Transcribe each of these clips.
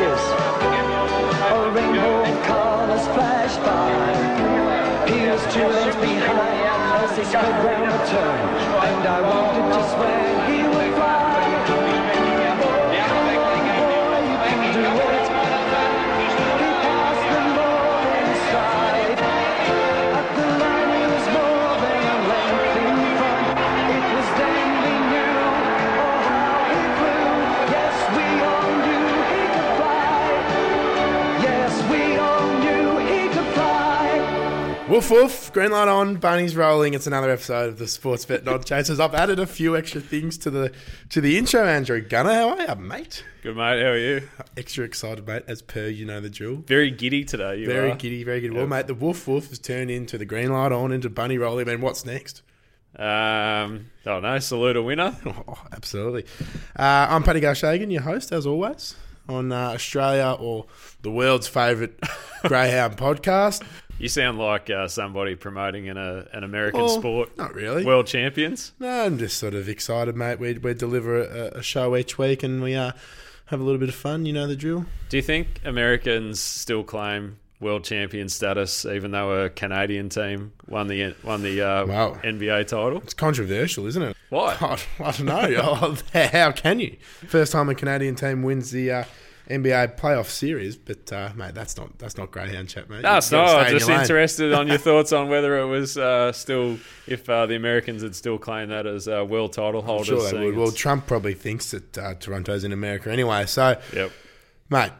faces. A rainbow of colors flashed by. He two lengths behind as he sped round the turn. And I wanted to swear Woof woof, green light on, bunnies rolling. It's another episode of the Sports Bet Non-Chasers. I've added a few extra things to the to the intro. Andrew Gunner, how are you, mate? Good mate, how are you? Extra excited, mate, as per you know the drill. Very giddy today. You Very are. giddy, very good. Well, mate, the woof woof has turned into the green light on into bunny rolling. I mean, what's next? Um, oh no, salute a winner. Oh, absolutely. Uh, I'm Paddy Garshagan, your host, as always, on uh, Australia or the world's favourite Greyhound podcast. You sound like uh, somebody promoting an, uh, an American Well, sport. Not really. World champions. No, I'm just sort of excited, mate. We we deliver a, a show each week, and we uh, have a little bit of fun. You know the drill. Do you think Americans still claim world champion status, even though a Canadian team won the won the uh, Wow. NBA title? It's controversial, isn't it? Why? I, I don't know. How can you? First time a Canadian team wins the uh, NBA playoff series, but uh, mate, that's not that's not greyhound chat, mate. No, You not. I'm just interested on your thoughts on whether it was uh, still, if uh, the Americans had still claimed that as uh, world title holders. Sure, they would. Well, Trump probably thinks that uh, Toronto's in America anyway. So, yep. mate,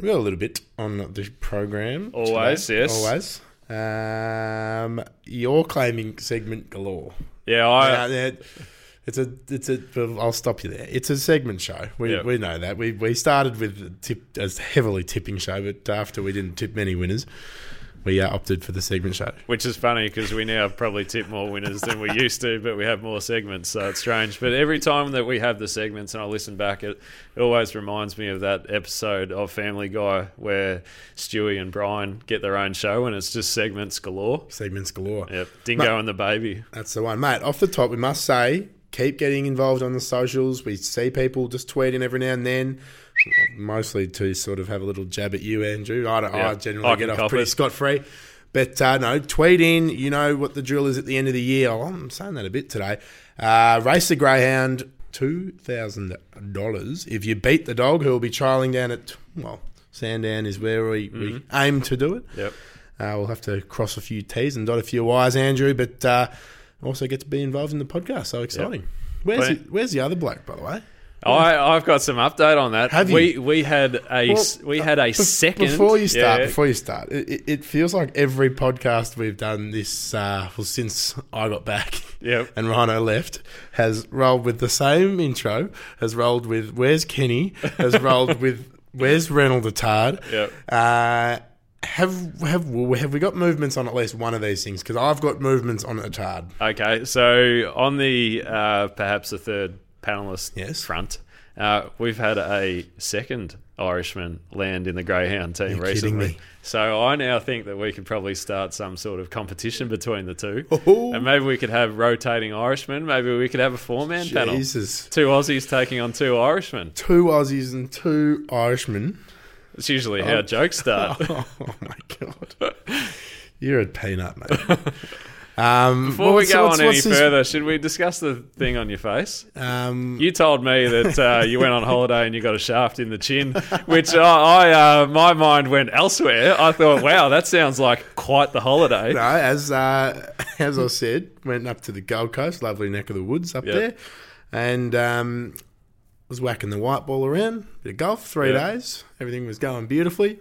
we got a little bit on the program. Always, today. yes. always. Um, you're claiming segment galore. Yeah, I. That- it's a, it's a. I'll stop you there. It's a segment show. We, Yeah. we know that. We we started with a tip as heavily tipping show, but after we didn't tip many winners, we uh, opted for the segment show. Which is funny because we now probably tip more winners than we used to, but we have more segments, so it's strange. But every time that we have the segments and I listen back, it, it always reminds me of that episode of Family Guy where Stewie and Brian get their own show and it's just segments galore. Segments galore. Yep, Dingo and the Baby. That's the one, mate. Off the top, we must say, keep getting involved on the socials. We see people just tweeting every now and then, mostly to sort of have a little jab at you, Andrew. I, don't, I generally I get off pretty scot free. But uh, no, tweet in. You know what the drill is at the end of the year. Oh, I'm saying that a bit today. Uh, race the greyhound, two thousand dollars. If you beat the dog, who will be trialing down at well, Sandown is where we, we Mm-hmm. aim to do it. Yep. Uh, we'll have to cross a few T's and dot a few Y's, Andrew, but uh, also get to be involved in the podcast. So exciting. Where's, But- the, where's the other bloke, by the way? I, I've got some update on that. Have you? We we had a s- we had a Bef- second Before you start, Yeah. before you start, it, it, feels like every podcast we've done this, uh, well, since I got back Yep. and Rhino left, has rolled with the same intro, has rolled with Where's Kenny, has rolled with Where's Reynolds Attard. Yep. Uh, have have have we got movements on at least one of these things? Because I've got movements on Attard. Okay, so on the uh, perhaps the third panelist Yes. front, uh, we've had a second Irishman land in the Greyhound team You're recently. So I now think that we could probably start some sort of competition between the two, Oh. and maybe we could have rotating Irishmen. Maybe we could have a four-man panel. Jesus. Two Aussies taking on two Irishmen. Two Aussies and two Irishmen. It's usually how jokes start. Oh, my god, you're a peanut, mate. Um, Before well, we go what's- on any what's this- further, should we discuss the thing on your face? um, You told me that uh, you went on holiday and you got a shaft in the chin, which I, I uh, my mind went elsewhere. I thought, wow, that sounds like quite the holiday. no, as uh, as I said, went up to the Gold Coast, lovely neck of the woods up Yep. there, and um, was whacking the white ball around. Bit of golf, three Yeah. days. Everything was going beautifully,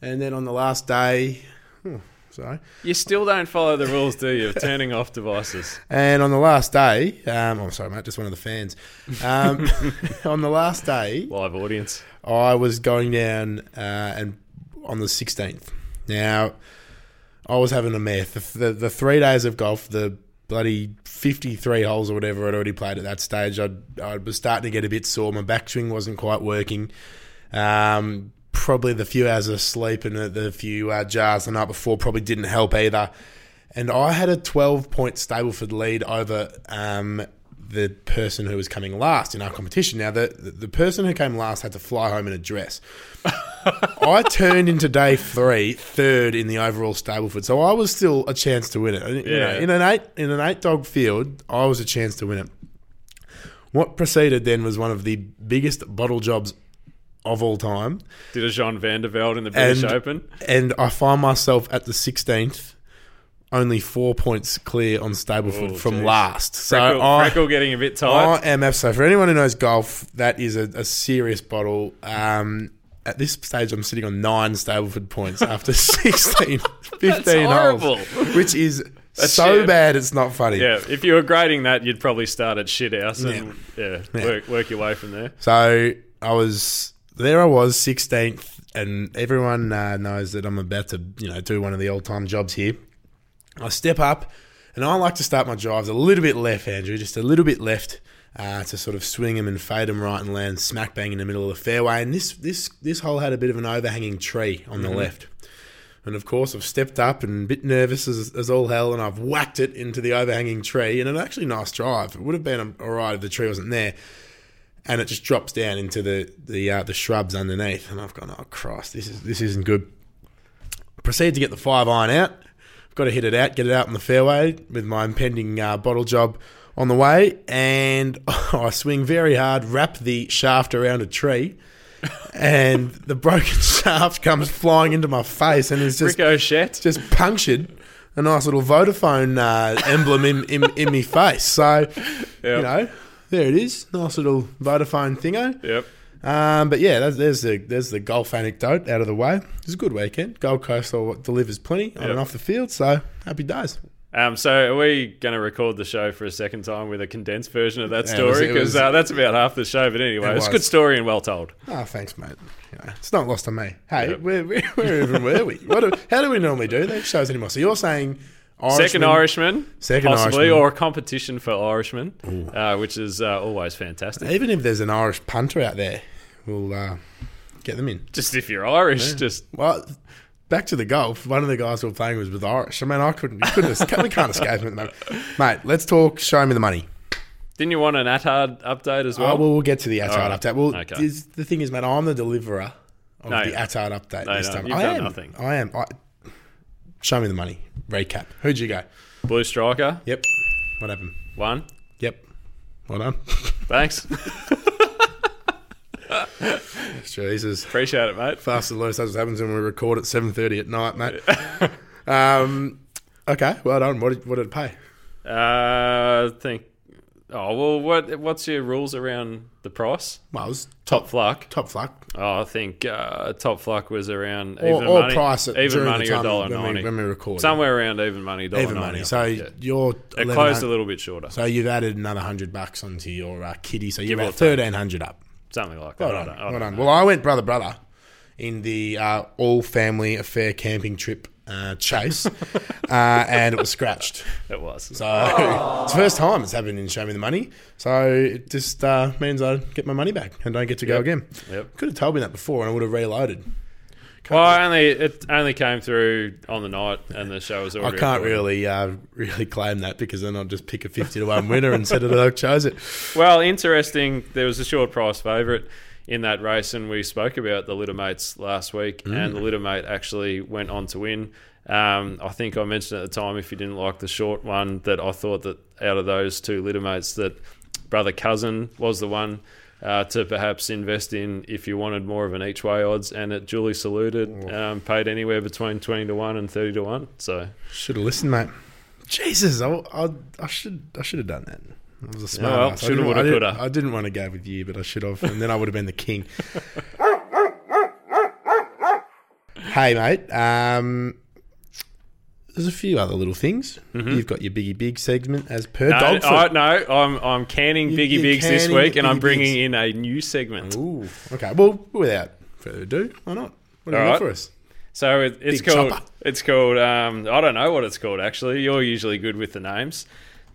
and then on the last day, oh, sorry, You still don't follow the rules, do you? Of turning off devices. And on the last day, um, I'm sorry, mate, just one of the fans. Um, on the last day, Live audience. I was going down uh, and on the 16th. Now, I was having a meth. The, the, the three days of golf, the bloody 53 holes or whatever I'd already played at that stage, I'd, I was starting to get a bit sore. My backswing wasn't quite working. Um, probably the few hours of sleep and the, the few uh, jars the night before probably didn't help either. And I had a 12 point Stableford lead over um, the person who was coming last in our competition. Now, the, the, the person who came last had to fly home in a dress. I turned into day three, third in the overall Stableford, so I was still a chance to win it. You know, Yeah. in an eight in an eight dog field, I was a chance to win it. What proceeded then was one of the biggest bottle jobs of all time, Did a Jean Van der Velde in the British And- Open. and I find myself at the sixteenth. Only four points clear on Stableford Oh, from geez. last. So Freckle, I, Freckle getting a bit I tight. am F. So for anyone who knows golf, that is a, a serious bottle. Um, at this stage, I'm sitting on nine Stableford points after 16, 15 horrible. holes, which is That's so shit. bad it's not funny. yeah, if you were grading that, you'd probably start at shit house and yeah, Yeah. Work, work your way from there. So I was there. I was 16th, and everyone uh, knows that I'm about to, you know, do one of the old time jobs here. I step up, and I like to start my drives a little bit left, Andrew, just a little bit left. Uh, to sort of swing them and fade them right and land smack bang in the middle of the fairway, and this this this hole had a bit of an overhanging tree on the left, and of course I've stepped up and a bit nervous as, as all hell, and I've whacked it into the overhanging tree, and an actually nice drive. It would have been alright if the tree wasn't there, and it just drops down into the the uh, the shrubs underneath. And I've gone, oh Christ, this is this isn't good. Proceed to get the five iron out. Got to hit it out, get it out on the fairway with my impending uh, bottle job on the way, and I swing very hard, wrap the shaft around a tree. And the broken shaft comes flying into my face, and it's just Ricochet. just punctured a nice little Vodafone uh, emblem in, in, in my face. So, you know, there it is. Nice little Vodafone thingo. Yep. Um, but yeah, that's, there's the there's the golf anecdote out of the way. It was a good weekend. Gold Coast delivers plenty on Yep. and off the field, so happy days. Um, so are we going to record the show for a second time with a condensed version of that Yeah, it was- story? Because uh, that's about half the show. But anyway, It it's a good story and well told. Oh, thanks, mate. You know, it's not lost on me. Hey, Yep. where, where, where even were we? What do, how do we normally do these shows anymore? So you're saying Irishman, Second Irishman, Second possibly, Irishman. or a competition for Irishmen, uh, which is uh, always fantastic. Even if there's an Irish punter out there, we'll uh, get them in. Just if you're Irish, just Well, back to the golf. One of the guys we were playing was with Irish. I mean, I couldn't. We can't escape him at the moment. Mate, let's talk. Show me the money. didn't you want an Attard update as well? Oh, well, we'll get to the Attard Alright. update. Well, Okay. the thing is, mate, I'm the deliverer of No. the Attard update No, this no, time. I am. nothing. I am. I, show me the money. Recap. Who'd you go? Blue striker, Yep. What happened? one. Yep. Well done. Thanks, Jesus. appreciate it, mate. Fast and loose. That's what happens when we record at 7.30 at night, mate. um, okay. Well done. What did, what did it pay? Uh, I think. Oh well, what what's your rules around the price? Well, it was Top fluck. top fluck. Oh, I think uh, top fluck was around Or, even or money, price it even money or dollar when we, when we record. somewhere around even money, dollar even 90, money. So yeah. you're it closed a little bit shorter, So you've added another hundred bucks onto your uh, kitty. So you're Give about thirteen hundred up. something like that. Well I done. don't- I Well done. Well, I went brother brother in the uh, all family affair camping trip uh, chase, uh, and it was scratched. It was. So it's the first time it's happened in Show Me the Money. So it just uh, means I get my money back and don't get to go again. Yep. Could have told me that before, and I would have reloaded. Well, only it only came through on the night, and the show was already. I can't really uh, really claim that because then I'll just pick a fifty to one winner and said it I chose it. Well, interesting. There was a short price favourite in that race, and we spoke about the litter mates last week, Mm. and the litter mate actually went on to win. Um, I think I mentioned at the time, if you didn't like the short one, that I thought that out of those two litter mates, that brother cousin was the one. Uh, to perhaps invest in if you wanted more of an each way odds, and it duly saluted, um, paid anywhere between twenty to one and thirty to one. So Should have listened, mate. Jesus, I, I, I should I should have done that. I was a smart well, ass. I shoulda, didn't- woulda, coulda. I didn't want to go with you, but I should have, and then I would have been the king. hey, mate. Um, there's a few other little things. You've got your Biggie Big segment as per Mm-hmm. no, dog I, no, I'm I'm canning You- Biggie Bigs this canning week, and I'm bringing Bigs. in a new segment. Ooh, okay. Well, without further ado, why not? What do you All got for us? So it, it's Big called. chopper. It's called. Um, I don't know what it's called actually. You're usually good with the names,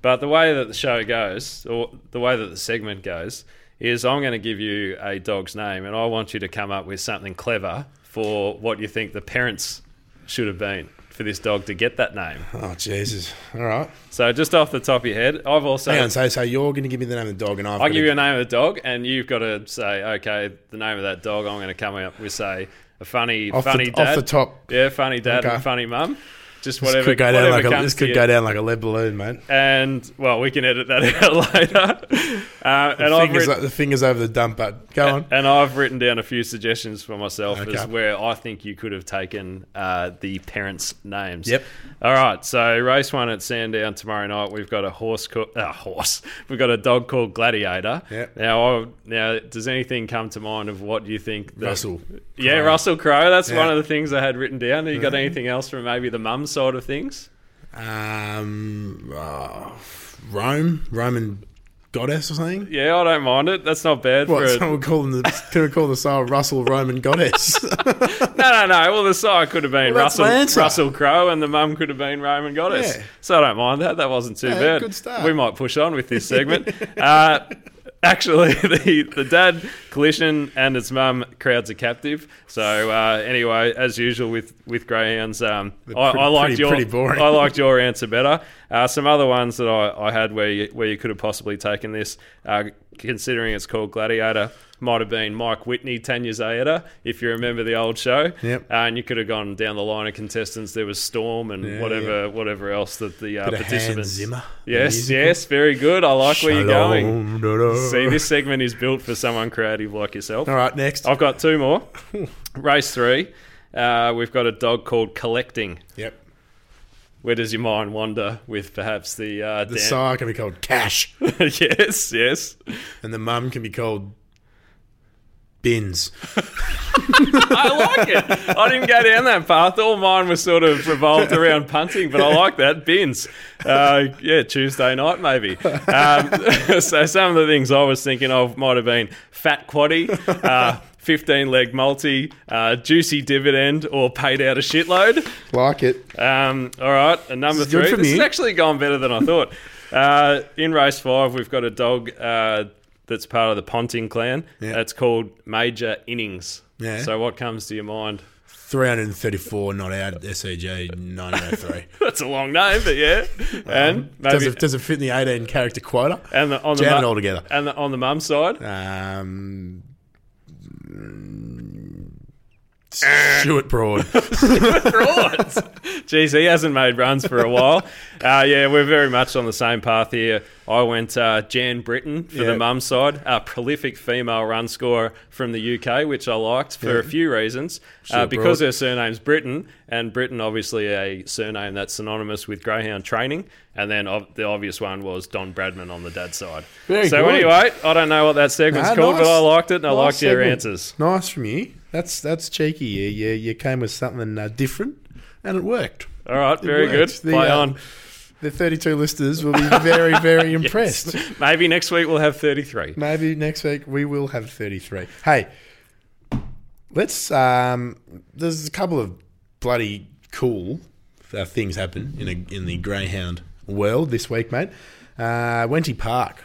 but the way that the show goes, or the way that the segment goes, is I'm going to give you a dog's name, and I want you to come up with something clever for what you think the parents should have been for this dog to get that name. Oh Jesus! All right. So just off the top of your head, I've also Hang on. So, so you're going to give me the name of the dog, and I've I'll give to- you a name of the dog, and you've got to say, okay, the name of that dog. I'm going to come up with say a funny, off, funny the, dad. off the top. Yeah, funny dad Okay. and funny mum. Just This whatever. could go down like a, this could go down like a lead balloon, mate. And well, we can edit that out later. Uh, and I've Fingers, written, the fingers over the dump button. Go on. and I've written down a few suggestions for myself Okay. as where I think you could have taken uh, the parents' names. Yep. All right. So race one at Sandown tomorrow night. We've got a horse. Co- uh, horse. We've got a dog called Gladiator. Yep. Now, I, now, does anything come to mind of what you think? that- Russell. Yeah. Russell Crowe. That's Yeah. one of the things I had written down. Have you got anything else from maybe the mum side of things? Um, uh, Rome, Roman goddess or something. Yeah, I don't mind it. That's not bad What? for a, Someone call them the can we call the star Russell Roman goddess? No, no, no. Well, the side could have been Well, Russell. Russell Crowe, and the mum could have been Roman Goddess. Yeah. So I don't mind that. That wasn't too Yeah, bad. good start. We might push on with this segment. uh, actually, the the dad collision and its mum crowds are captive. So uh, anyway, as usual with with greyhounds, um, I, I liked pretty- your pretty boring. I liked your answer better. Uh, some other ones that I, I had where you, where you could have possibly taken this, uh, considering it's called Gladiator, might have been Mike Whitney, Tanya Zayeda, if you remember the old show. Yep. Uh, and you could have gone down the line of contestants. There was Storm and Yeah, whatever whatever else that the uh, Bit of Hans participants. Zimmer. Yes, musical. yes, very good. I like where you're going. Da-da. See, this segment is built for someone creative like yourself. All right, next. I've got two more. Race three. Uh, we've got a dog called Collecting. Yep. Where does your mind wander with perhaps the uh, The Dan- sire can be called Cash, yes, yes. and the mum can be called Bins. I like it. I didn't go down that path. All mine was sort of revolved around punting, but I like that. Bins. Uh, yeah, Tuesday night maybe. Um, so some of the things I was thinking of might have been fat quaddy, uh, 15 leg multi, uh, juicy dividend, or paid out a shitload. Like it. Um, all right, and number This is good three. from This has actually gone better than I thought. Uh, in race five, we've got a dog uh, that's part of the Ponting clan. Yeah. That's called Major Innings. Yeah. So what comes to your mind? 334 not out SEG 903. That's a long name, but yeah. And maybe does, it, does it fit in the 18 character quota? and the, on the Jam it all together. and the, on the mum side, Um, Mm. Stuart Broad. frauds. Jeez, he hasn't made runs for a while. Uh, yeah, we're very much on the same path here. I went uh, Jan Brittin for the mum side, a prolific female run scorer from the UK, which I liked for a few reasons. Uh, because broad. her surname's Britton, and Britton obviously a surname that's synonymous with greyhound training. And then ob- the obvious one was Don Bradman on the dad side. Very so good. anyway, I don't know what that segment's Nah, called, nice. but I liked it and I Nice liked your segment. answers. Nice from you. That's that's cheeky. You, you, you came with something uh, different, and it worked. All right, very good. The, Play uh, on. The 32 listeners will be very, very impressed. Maybe next week we'll have 33. Maybe next week we will have 33. Hey, let's. Um, there's a couple of bloody cool uh, things happen in a, in the greyhound world this week, mate. Uh, Wenty Park.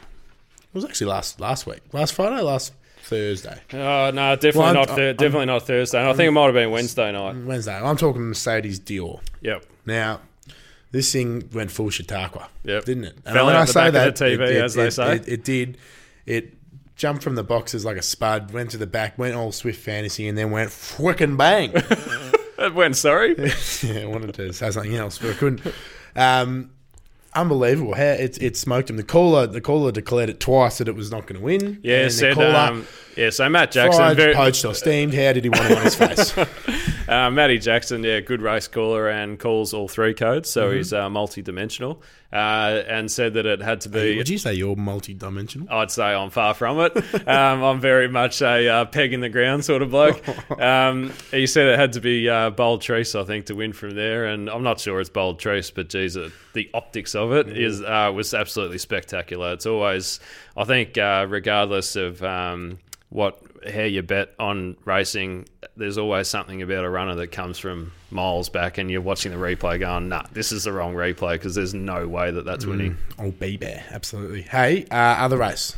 It was actually last last week, last Friday, last Thursday, Oh no, definitely Well, not. I'm- definitely not Thursday. And I think it might have been Wednesday night. Wednesday. I'm talking Mercedes Dior. Yep. Now, this thing went full Chautauqua, Yep. didn't it? And Fell when I the say that, TV, it, as it- they say. it, it did. It jumped from the boxes like a spud, went to the back, went all Swift Fantasy, and then went frickin' bang. It went. Sorry. yeah, I wanted to say something else, but I couldn't. Um, unbelievable! How it, it smoked him. The caller, the caller declared it twice that it was not going to win. Yeah, and said. caller, Um, yeah, so Matt Jackson, fried, very, poached, or steamed. How did he want it on his face? uh, Matty Jackson, yeah, good race caller and calls all three codes, so Mm-hmm. he's uh, multi-dimensional, uh, and said that it had to be. Would you say you're multi-dimensional? I'd say I'm far from it. Um, I'm very much a uh, peg in the ground sort of bloke. Um, he said it had to be uh, Bold Trease, I think, to win from there, and I'm not sure it's Bold Trease, but geez, uh, the optics of it is uh, was absolutely spectacular. It's always, I think, uh, regardless of um, what how you bet on racing, there's always something about a runner that comes from miles back, and you're watching the replay going, "Nah, this is the wrong replay," because there's no way that that's winning. Oh, baby, absolutely. Hey, uh, other race.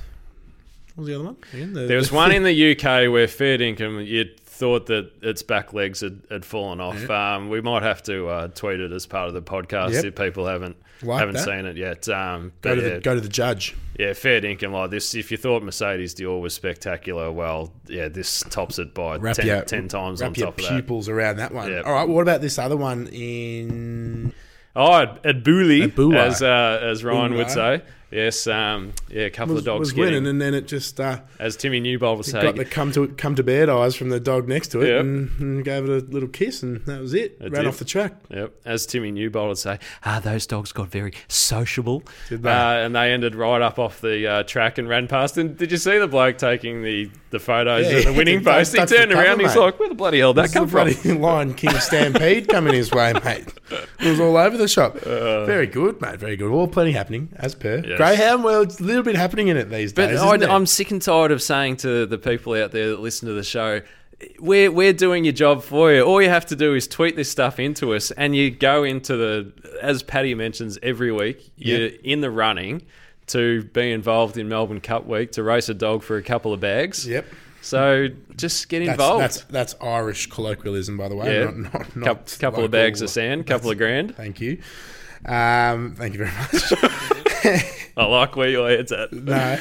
What was the other one? Again, the- There was the- one in the UK where fair income, you'd thought that its back legs had, had fallen off. Um, we might have to uh, tweet it as part of the podcast Yep. if people haven't Like haven't that. seen it yet. Um, Go to yeah, the go to the judge. yeah, fair dinkum like this. If you thought Mercedes Dior was spectacular, well, yeah, this tops it by Wrap 10, your 10 times wrap on your top of that. pupils around that one. All right. What about this other one in? Oh, at, Booley, as uh, as Ryan would say. Yes, um, yeah, a couple Was, of dogs was getting, winning, and then it just uh, as Timmy Newbold would say, got the come to come to bed eyes from the dog next to it, Yep. and, and gave it a little kiss, and that was it. That's Ran it. off the track. Yep, as Timmy Newbold would say, ah, those dogs got very sociable, Did they? uh, and they ended right up off the uh, track and ran past. And did you see the bloke taking the, the photos Yeah, of the winning post? He turned around, cover, and he's mate. like, "Where the bloody hell did that come from?" Lion King Stampede coming his way, mate. It was all over the shop. Uh. very good, mate. Very good. All plenty happening as per. Yes. Greyhound World's a little bit happening in it these But days. But? I'm sick and tired of saying to the people out there that listen to the show, we're, we're doing your job for you. All you have to do is tweet this stuff into us, and you go into the, as Paddy mentions every week, you're Yep. in the running to be involved in Melbourne Cup Week to race a dog for a couple of bags. Yep. So just get involved. that's that's Irish colloquialism, by the way. yeah, Not, not, not Coup- couple of bags of sand, couple of grand. Thank you. Um, thank you very much. I like where your head's at. no,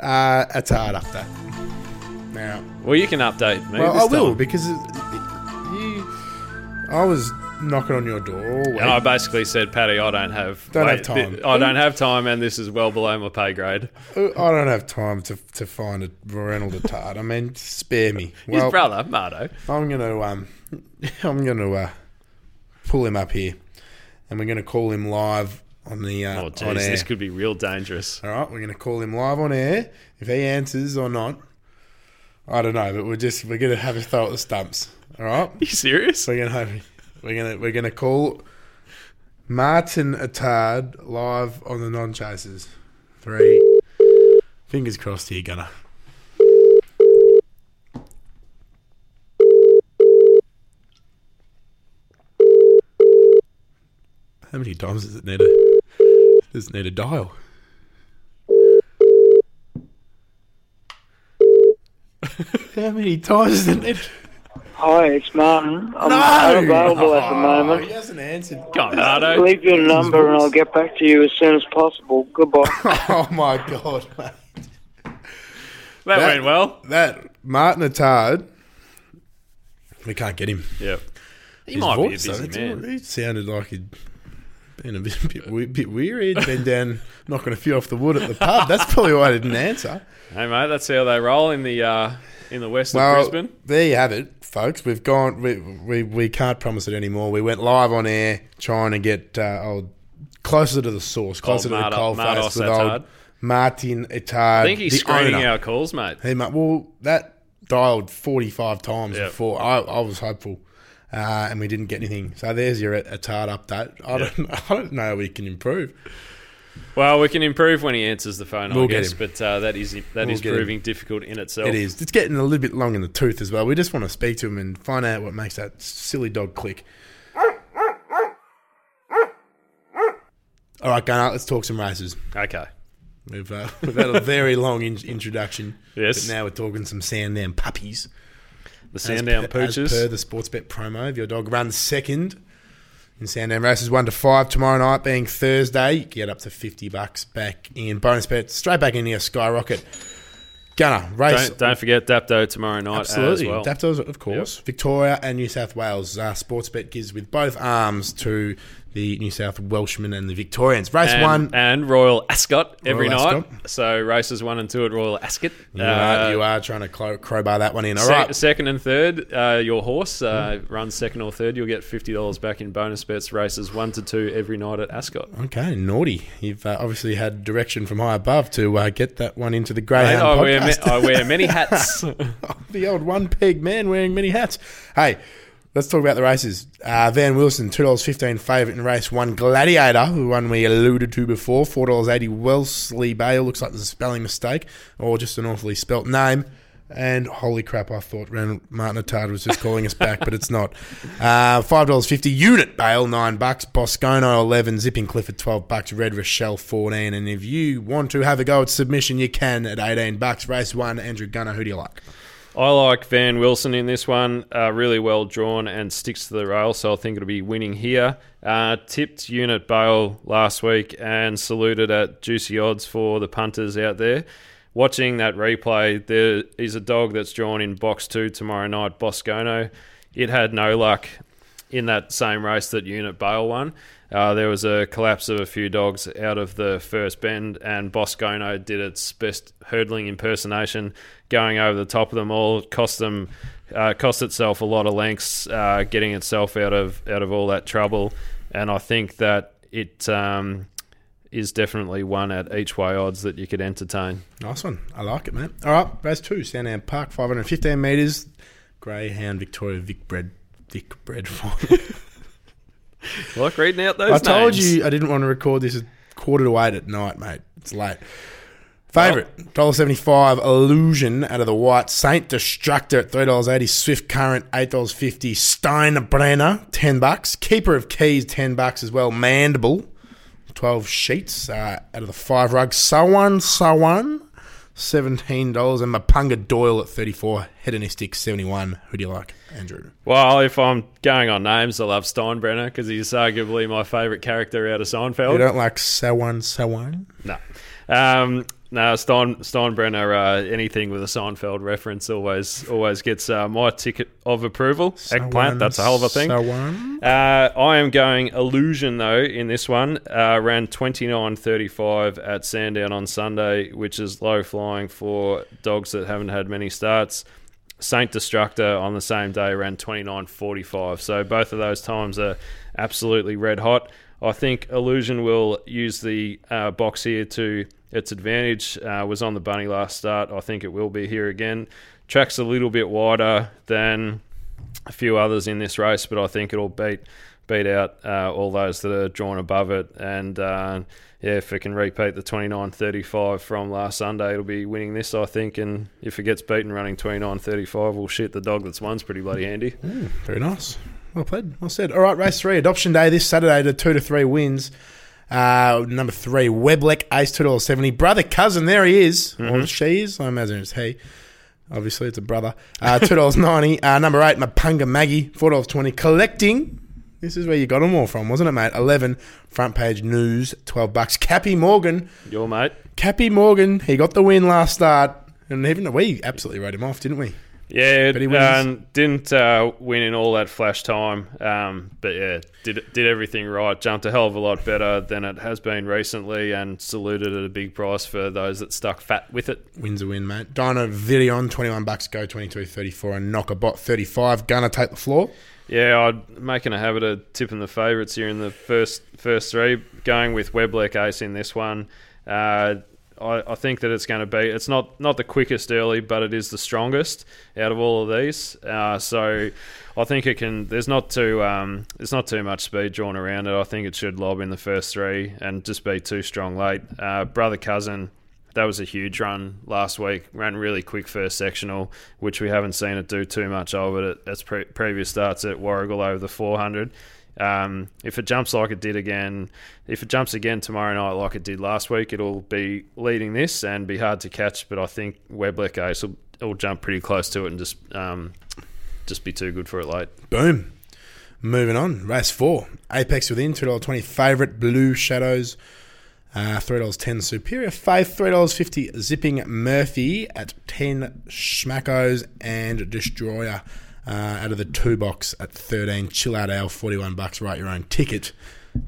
uh, it's a hard update. Now, Well, you can update me. well, I will time. because it, you. I was knocking on your door. And I basically said, Paddy, I don't have Don't have time. th- I don't have time, and this is well below my pay grade. I don't have time to to find a Ronald Attard. I mean, spare me. His Well, brother, Mardo. I'm gonna um, I'm gonna uh, pull him up here, and we're gonna call him live on the uh, Oh, on air. this could be real dangerous. All right, we're gonna call him live on air. If he answers or not, I don't know, but we're just we're gonna have a throw at the stumps. All right, you serious? we're gonna have we're gonna we're gonna call Martin Attard live on the non chasers. Three fingers crossed here, Gunner. How many times does it need a does it need a dial? How many times does it need? Hi, it's Martin. I'm No! unavailable at the Oh, moment. He hasn't answered. Come on, Mardo. Leave your number and I'll get back to you as soon as possible. Goodbye. Oh my god, mate. That, That- went well. That Martin Attard, we can't get him. Yeah. He His might voice, be a though, busy it's- man. He sounded like he'd been a bit, bit, we- bit been down knocking a few off the wood at the pub. That's probably why I didn't answer. Hey, mate, that's how they roll in the uh, in the west Well, of Brisbane. there you have it, folks. We've gone. We, we we can't promise it anymore. We went live on air trying to get uh, old closer to the source, closer to the coal face with Attard. old Martin Attard. I think he's screening our calls, mate. He might, well, that dialed 45 times before. I, I was hopeful, uh, and we didn't get anything. So there's your Attard update. I don't, I don't know how we can improve. Well, we can improve when he answers the phone, We'll get guess, but uh, that is that We'll is get him. proving difficult in itself. It is. It's getting a little bit long in the tooth as well. We just want to speak to him and find out what makes that silly dog click. All right, Gunner, let's talk some races. Okay. We've, uh, we've had a very long in- introduction. Yes. But now we're talking some sand Sandown puppies. The As Sandown per- Pooches. As per the Sportsbet promo, if your dog runs second in Sandown races one to five tomorrow night, being Thursday, you get up to fifty bucks back in bonus bets, straight back into your skyrocket. Gunner race. don't, don't forget Dapto tomorrow night Absolutely, as well. Daptos, of course. Victoria and New South Wales. Uh, Sportsbet gives with both arms to the New South Welshmen and the Victorians. Race and, one. and Royal Ascot every Royal night. Ascot. So races one and two at Royal Ascot. you, are, Uh, you are trying to crowbar that one in. All Se- right. Second and third, uh, your horse uh, runs second or third. You'll get fifty dollars back in bonus bets. Races one to two every night at Ascot. Okay, naughty. You've uh, obviously had direction from high above to uh, get that one into the Mate, Greyhound I, wear ma- podcast. I wear many hats. the old one peg man wearing many hats. Hey, let's talk about the races. Uh, Van Wilson, two dollars fifteen favourite in race one. Gladiator, the one we alluded to before, four dollars eighty. Wellesley Bale looks like there's a spelling mistake or just an awfully spelt name. And holy crap, I thought Ren- Martin Attard was just calling us back, but it's not. Uh, Five dollars fifty. Unit Bale nine bucks. Boscono eleven. Zipping Clifford twelve bucks. Red Rochelle fourteen. And if you want to have a go at submission, you can at eighteen bucks. Race one. Andrew Gunner, who do you like? I like Van Wilson in this one. Uh, really well drawn and sticks to the rail, so I think it'll be winning here. Uh, tipped Unit Bale last week and saluted at juicy odds for the punters out there. Watching that replay, there is a dog that's drawn in box two tomorrow night, Boscono. It had no luck in that same race that Unit Bale won. Uh, there was a collapse of a few dogs out of the first bend, and Boscono did its best hurdling impersonation, going over the top of them all. Cost them, uh, cost itself a lot of lengths, uh, getting itself out of out of all that trouble. And I think that it um, is definitely one at each way odds that you could entertain. Nice one. I like it, man. All right, race two, Sandown Park, 515 metres. Greyhound Victoria Vic Bred Vic Bred. Like reading out those. I told you I didn't want to record. This at quarter to eight at night, mate. It's late. Favorite. Dollar seventy five illusion out of the white. Saint Destructor at three dollars eighty. Swift Current eight dollars fifty. Steinbrenner ten bucks. Keeper of Keys ten bucks as well. Mandible twelve sheets uh, out of the five rug Sawan Sawan seventeen dollars and Mapunga Doyle at thirty four Hedonistic seventy one. Who do you like, Andrew? Well, if I'm going on names, I love Steinbrenner because he's arguably my favourite character out of Seinfeld. You don't like Sawan Sawan? No. Um, no, Stein, Steinbrenner, uh, anything with a Seinfeld reference always always gets uh, my ticket of approval. Eggplant, that's a hell of a thing. Sawan. Uh, I am going Illusion, though, in this one. Uh, ran 29.35 at Sandown on Sunday, which is low flying for dogs that haven't had many starts. Saint Destructor on the same day ran 29.45. So both of those times are absolutely red hot. I think Illusion will use the uh, box here to its advantage. Uh, was on the bunny last start. I think it will be here again. Track's a little bit wider than a few others in this race, but I think it'll beat beat out uh, all those that are drawn above it. And uh, yeah, if it can repeat the 29.35 from last Sunday, it'll be winning this, I think. And if it gets beaten running 29.35, well, shit, the dog that's won's pretty bloody handy. Very nice. Well played. Well said. All right, race three, adoption day this Saturday to two to three wins. Uh, number three, Weblek, ace two dollars seventy. Brother cousin, there he is. Or she is. I imagine it's he. Obviously, it's a brother. Uh, two dollars ninety. Uh, number eight, Mapunga Maggie, four dollars twenty. Collecting. This is where you got them all from, wasn't it, mate? Eleven. Front page news, twelve bucks. Cappy Morgan. Your mate. Cappy Morgan. He got the win last start, and even we absolutely wrote him off, didn't we? Yeah, But he wins. um, didn't uh, win in all that flash time, um, but yeah, did did everything right. Jumped a hell of a lot better than it has been recently, and saluted at a big price for those that stuck fat with it. Wins a win, mate. Dino Virion, 21 bucks, go 22 34, and Knockabot 35. Gonna take the floor. Yeah, I'm making a habit of tipping the favourites here in the first first three. Going with Weblek Ace in this one. Uh, I, I think that it's going to be. It's not not the quickest early, but it is the strongest out of all of these. Uh, so I think it can. There's not too um, there's not too much speed drawn around it. I think it should lob in the first three and just be too strong late. Uh, brother cousin. That was a huge run last week. Ran really quick first sectional, which we haven't seen it do too much of it at its pre- previous starts at Warragul over the 400. Um, if it jumps like it did again, if it jumps again tomorrow night like it did last week, it'll be leading this and be hard to catch. But I think Weblek Ace will, will jump pretty close to it and just um, just be too good for it late. Boom. Moving on. Race four. Apex within, $2.20. Favourite, Blue Shadows. Uh, $3.10 Superior Faith, $3.50 Zipping Murphy at 10 Schmackos and Destroyer uh, out of the two box at 13 Chill Out Ale, 41 bucks. Write your own ticket.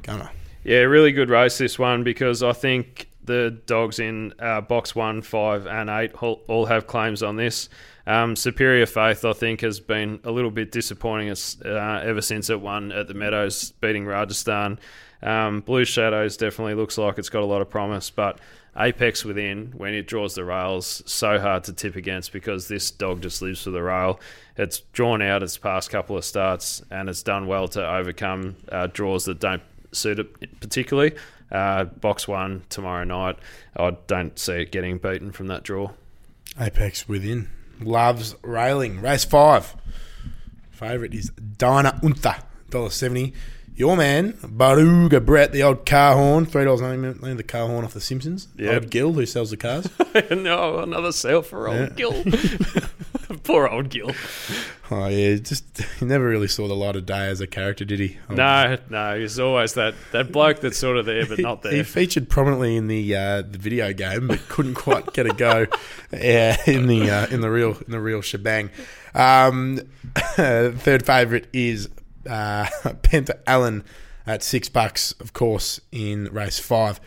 Gunner. Yeah, really good race this one because I think the dogs in uh, box one, five, and eight all, have claims on this. Um, Superior Faith, I think, has been a little bit disappointing uh, ever since it won at the Meadows, beating Rajasthan. Um, Blue Shadows definitely looks like it's got a lot of promise, but Apex within, when it draws the rails, so hard to tip against because this dog just lives for the rail. It's drawn out its past couple of starts and it's done well to overcome uh, draws that don't suit it particularly. Uh, box one tomorrow night. I don't see it getting beaten from that draw. Apex within. Loves railing. Race five. Favourite is Dinah Untha. $1.70. Your man, Baruga Brett, the old car horn. $3.90. The car horn off The Simpsons. Yep. Old Gil, who sells the cars. no, another sale for old Yeah. Gil. Poor old Gil. Oh yeah, just he never really saw the light of day as a character, did he? Oh, No, no, he's always that, that bloke that's sort of there but not there. He featured prominently in the uh, the video game, but couldn't quite get a go uh, in the uh, in the real in the real shebang. Um, third favourite is uh, Penta Allen at six bucks, of course, in race five.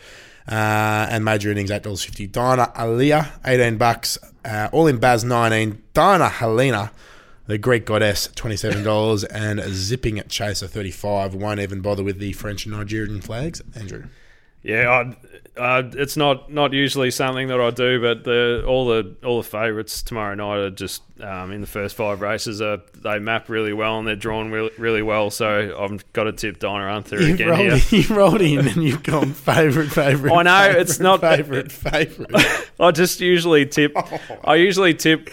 Uh, and major innings eight dollars fifty. Dinah Aliyah eighteen bucks. Uh, all in Baz nineteen. Dinah Helena, the Greek goddess twenty seven dollars, and zipping at Chaser thirty five. Won't even bother with the French and Nigerian flags. Andrew. Yeah, I, uh, it's not, not usually something that I do, but the all the all the favourites tomorrow night are just um, in the first five races. Are, they map really well and they're drawn really, really well. So I've got to tip Dinah Arthur You've again rolled, here. you've rolled in and you've gone favourite, favourite. I know, favourite, it's not- favourite, favourite. I just usually tip. I usually tip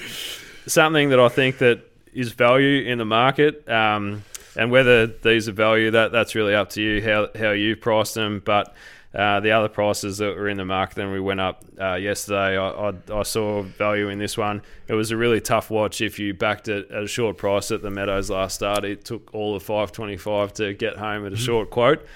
something that I think that is value in the market, um, and whether these are value that that's really up to you how how you price them. But uh, the other prices that were in the market, then we went up uh, yesterday. I, I, I saw value in this one. It was a really tough watch if you backed it at a short price at the Meadows last start. It took all of five twenty five to get home at a short quote.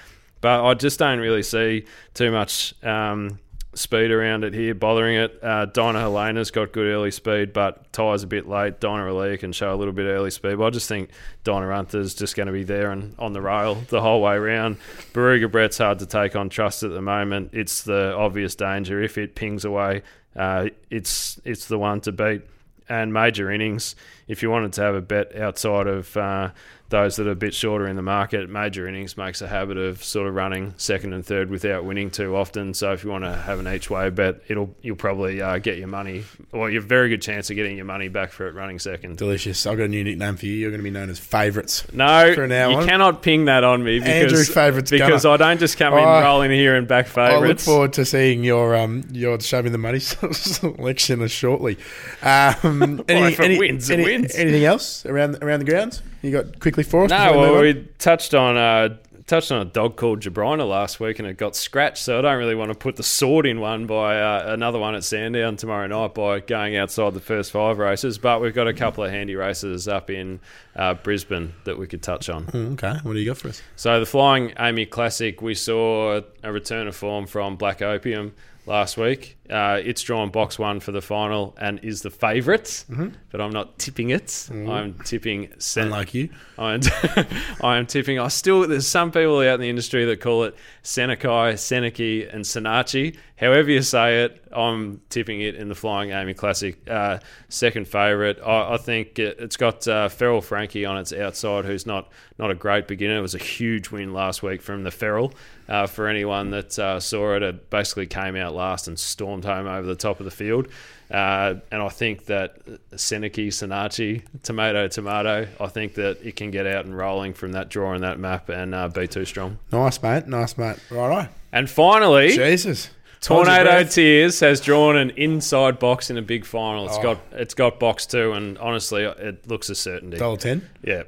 But I just don't really see too much um, speed around it here, bothering it. Uh, Dinah Helena's got good early speed, but tires a bit late. Dinah Alia can show a little bit early speed, but I just think Dinah Runter's just going to be there and on the rail the whole way around. Baruga Brett's hard to take on trust at the moment. It's the obvious danger. If it pings away, uh, it's it's the one to beat. And major innings, if you wanted to have a bet outside of uh, those that are a bit shorter in the market, major innings makes a habit of sort of running second and third without winning too often. So if you want to have an each way bet, it'll you'll probably uh, get your money, or you have a very good chance of getting your money back for it running second. Delicious. I've got a new nickname for you. You're going to be known as Favourites. No, For now you on. cannot ping that on me because Andrew favourites because gunner. I don't just come in Oh, rolling here and back favourites. I look forward to seeing your um your show me the money selection shortly. Um, Well, if it wins, it any- wins. Anything else around around the grounds? You got quickly for us? No, before we well, we touched on uh, touched on a dog called Jabrina last week, and it got scratched. So I don't really want to put the sword in one by uh, another one at Sandown tomorrow night by going outside the first five races. But we've got a couple of handy races up in uh, Brisbane that we could touch on. Mm, okay, what do you got for us? So the Flying Amy Classic, we saw a return of form from Black Opium last week. Uh, it's drawn box one for the final and is the favourite, but I'm not tipping it. I'm tipping Sen- Unlike you, I'm, I am tipping. I still there's some people out in the industry that call it Senekai, Seneki, and Senachi. However you say it, I'm tipping it in the Flying Amy Classic. Uh, second favourite. I, I think it, it's got uh, Feral Frankie on its outside, who's not not a great beginner. It was a huge win last week from the Feral. Uh, for anyone that uh, saw it, it basically came out last and stormed home over the top of the field. Uh, and I think that Seneki, Senachi, tomato, tomato, I think that it can get out and rolling from that draw and that map and uh, be too strong. nice mate, nice mate. Right, And finally, Jesus, Tornado. Tears has drawn an inside box in a big final. It's Oh. got it's got box two, and honestly, it looks a certainty. dollar ten. Yeah.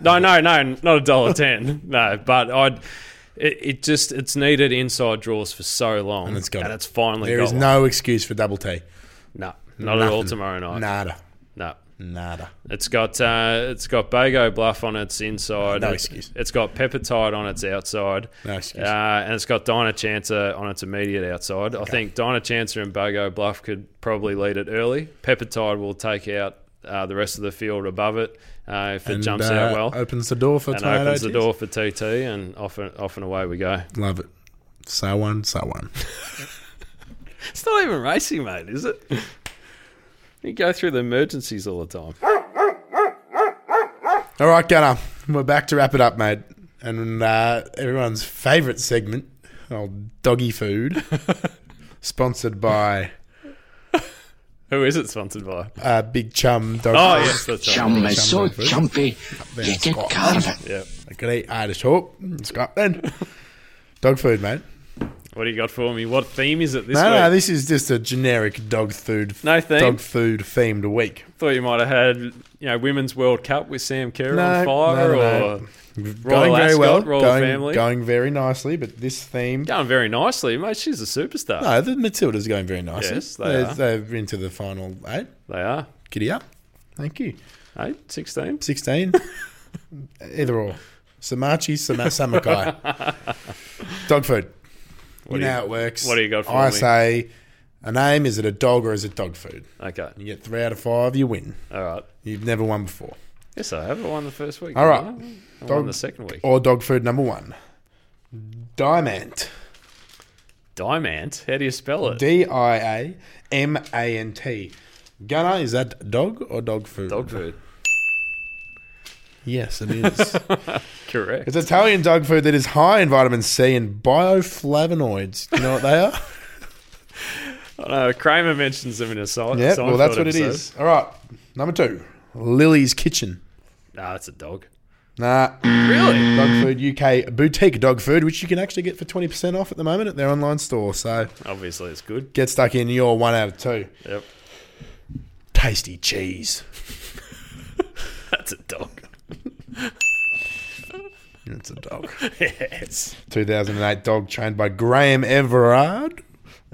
No, no, no, not a dollar ten. No, but I'd. It, it just it's needed inside draws for so long, And it's got it. it's finally There is one. no excuse for double T. no, not at all tomorrow night. Nada, No, nada. it's got uh, it's got Bago Bluff on its inside. No excuse. It's got Peppertide on its outside. No excuse. Uh, and it's got Dinah Chancer on its immediate outside. I think Dinah Chancer and Bago Bluff could probably lead it early. Peppertide will take out uh, the rest of the field above it uh, if it And, jumps uh, out well. Opens the door for and tornado opens the door for TT, and off and, off and away we go. Love it. So one, so one. It's not even racing, mate, is it? You go through the emergencies all the time. All right, Gunner, we're back to wrap it up, mate. And uh, everyone's favourite segment, old doggy food, sponsored by Who is it sponsored by? uh, Big Chum Dog Oh, Food. yes, that's right. Chum is so Chum, chumpy, there you in get Scotland. carving. Yeah. I could eat Irish Hawk in Scotland. Dog food, mate. What do you got for me? What theme is it this No, week? no, this is just a generic dog food, No theme? dog food themed week. Thought you might have had, you know, Women's World Cup with Sam Kerr No, on fire, no, or no. Royal going very Ascot, well, Royal going, Family. going very nicely. But this theme, going very nicely, mate. She's a superstar. no, the Matildas are going very nicely. Yes, they they're, are. they're into the final eight. They are. Giddy up. Thank you. Hey, 16. 16. Either or. Samachi, Sama- Samakai. Dog food. What you know you- how it works. what do you got for I me? say a name, is it a dog or is it dog food? Okay. You get three out of five, you win. All right. You've never won before. Yes, I have. I won the first week. All right. I won Dog- the second week. Or dog food number one. Diamant. Diamant. How do you spell it? D I A M A N T. Gunner, is that dog or dog food? Dog food. Yes, it is. Correct. it's Italian dog food that is high in vitamin C and bioflavonoids. Do you know what they are? Oh, I know, Kramer mentions them in a song. yeah, well, that's what it is. All right, number two. Lily's Kitchen. Nah, it's a dog. Nah, Really? dog food UK boutique dog food, which you can actually get for twenty percent off at the moment at their online store. So Obviously, it's good. get stuck in. You're one out of two. Yep. Tasty cheese. That's a dog. It's a dog. yes. 2008 dog trained by Graham Everard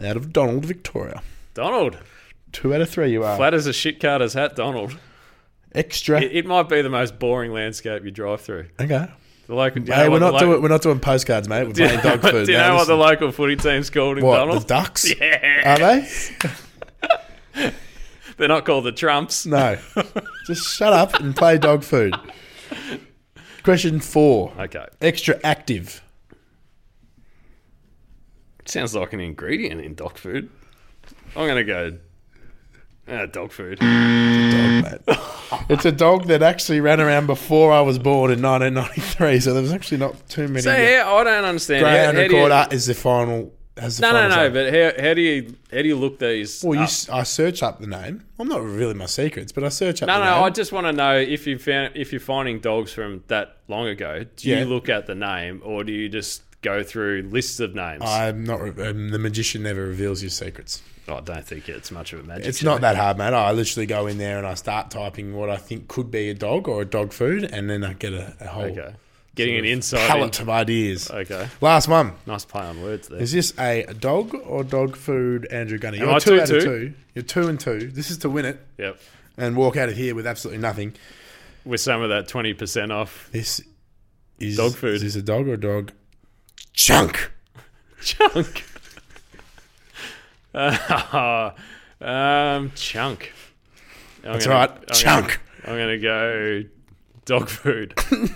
out of Donald, Victoria. Donald. Two out of three you are. Flat as a shit carter's hat, Donald. Extra. It, it might be the most boring landscape you drive through. okay. The local. Hey, we're not doing we're not doing postcards, mate. We're playing dog food. do you now. know what the local footy team's called in what Donald? the ducks? Yeah. Are they? They're not called the Trumps. No. Just shut up and play dog food. Question four. Okay. Extra active. Sounds like an ingredient in dog food. I'm going to go uh, dog food. Dog, mate. It's a dog that actually ran around before I was born in 1993, so there's actually not too many. So yeah, I don't understand. Greyhound how do you- Recorder is the final. Has No, no, no. But how, how do you how do you look these? Well, you, I search up the name. I'm not revealing my secrets, but I search up. No, no. name. I just want to know if you found if you're finding dogs from that long ago. Do Yeah. you look at the name, or do you just go through lists of names? I'm not. Um, the magician never reveals your secrets. Oh, I don't think it's much of a magic. It's show. not that hard, mate. I literally go in there and I start typing what I think could be a dog or a dog food, and then I get a, a whole Okay. Getting an insight. palette of ideas. Okay. Last one. Nice play on words there. Is this a dog or dog food, Andrew Gunner? You're I two, two, out of two? two. You're two and two. This is to win it Yep. and walk out of here with absolutely nothing. With some of that twenty percent off This is Dog food. Is this a dog or a dog? Chunk. chunk. Uh, um, chunk. I'm That's gonna- right. I'm Chunk. Gonna, I'm gonna go dog food.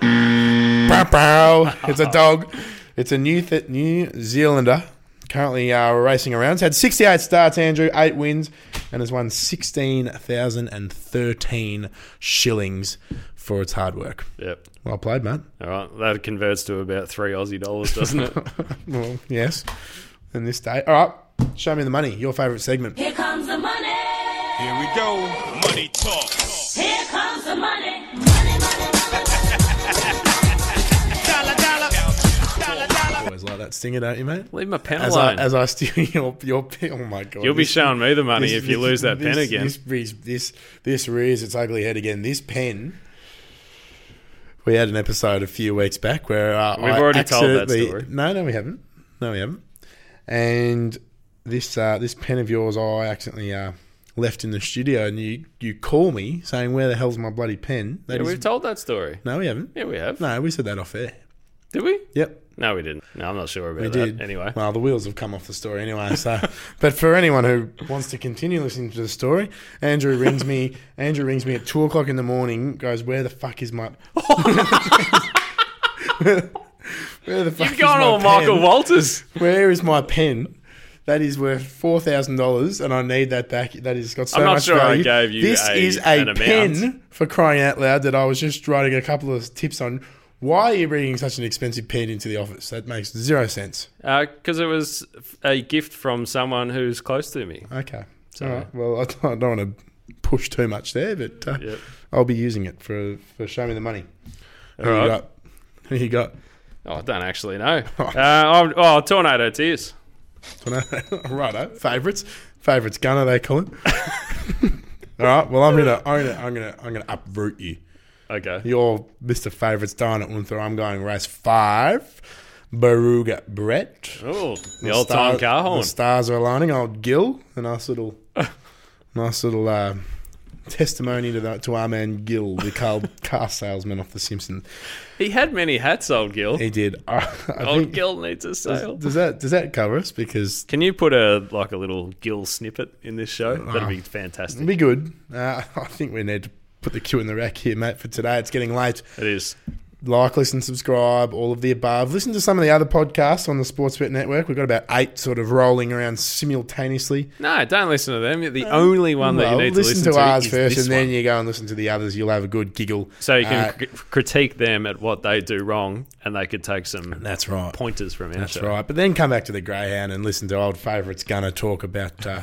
Bow, bow. It's a dog. It's a New th- New Zealander. Currently uh, racing around. It's had 68 starts, Andrew, eight wins, and has won 16,013 shillings for its hard work. yep. Well played, mate. All right. That converts to about three Aussie dollars, doesn't it? Well, yes. In this day. All right. Show me the money. Your favourite segment. Here comes the money. Here we go. Money talk. Here comes the money. Money, money, like that stinger, don't you, mate? Leave my pen As I, alone. as I steal your your pen. Oh my god! You'll be showing me the money this- if you this- lose that pen again. This, this this this rears its ugly head again. This pen. We had an episode a few weeks back where uh, We've I already told that accidentally- story. No, no, we haven't. No, we haven't. And this uh, this pen of yours, I accidentally uh, left in the studio, and you you call me saying, "Where the hell's my bloody pen?" That yeah, is- we've told that story. no, we haven't. Yeah, we have. No, we said that off air. Did we? Yep. No, we didn't. No, I'm not sure about We that. did. Anyway. Well, the wheels have come off the story anyway. So, but for anyone who wants to continue listening to the story, Andrew rings me. Andrew rings me at two o'clock in the morning. Goes, where the fuck is my? where, where the fuck You've is gone my all Michael pen? Walters. Where is my pen? That is worth four thousand dollars, and I need that back. That has got so I'm not much sure I gave you this a- is a an amount. pen for crying out loud. That I was just writing a couple of tips on. Why are you bringing such an expensive pen into the office? That makes zero sense. Because Uh, it was a gift from someone who's close to me. Okay. All right. Well, I don't, I don't want to push too much there, but uh, Yep. I'll be using it for for show me the money. Who All you got? Who you got? Oh, I don't actually know. Uh, oh, oh, Tornado Tears. Righto. Favourites. Favourites. Gunner. They call him. All right. Well, I'm gonna own it. I'm gonna I'm gonna uproot you. Okay. You're Mr. Favourites down at Unther. I'm going race five. Baruga Brett. Oh, the old time car The horn. stars are aligning. Old Gil, a nice little, nice little uh, testimony to to our man Gil, the car, car salesman off The Simpsons. He had many hats, old Gil. He did. I, I Old think- Gil needs a does, sale. does that does that cover us? Because Can you put a like a little Gil snippet in this show? That'd Oh. be fantastic. it'd be good. Uh, I think we need to put the cue in the rack here, mate. For today, it's getting late. It is. like, listen, subscribe, all of the above. Listen to some of the other podcasts on the Sportsbet Network. We've got about eight sort of rolling around simultaneously. No, don't listen to them. The only one that Well, you need to listen, to ours is first, and then you go and listen to the others. You'll have a good giggle. So you can Uh, cr- critique them at what they do wrong, and they could take some that's right. pointers from our That's show. right. But then come back to the Greyhound and listen to old favourites Gunner talk about uh,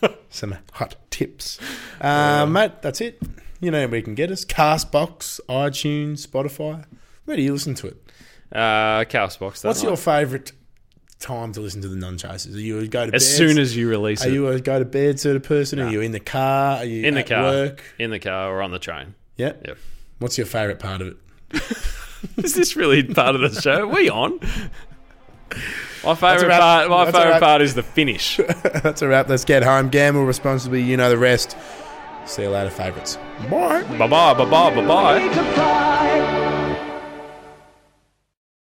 some hot tips. Uh, Mate, that's it. You know where you can get us. Castbox, iTunes, Spotify. Where do you listen to it? Uh, Castbox. What's your favourite time to listen to the non-chasers? Are you a go to bed as bed? soon as you release it? Are it you a go to bed sort of person? Are you in the car? Are you in the at car, work? in the car, or on the train? Yeah. Yep. What's your favourite part of it? Is this really part of the show? Are we on? My favourite part. My favourite part is the finish. That's a wrap. Let's get home. Gamble responsibly. You know the rest. See lot of favourites. Bye. bye bye. Bye bye. Bye bye. Goodbye.